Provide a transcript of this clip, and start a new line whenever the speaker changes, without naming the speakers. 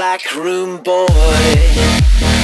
Black Room Boy.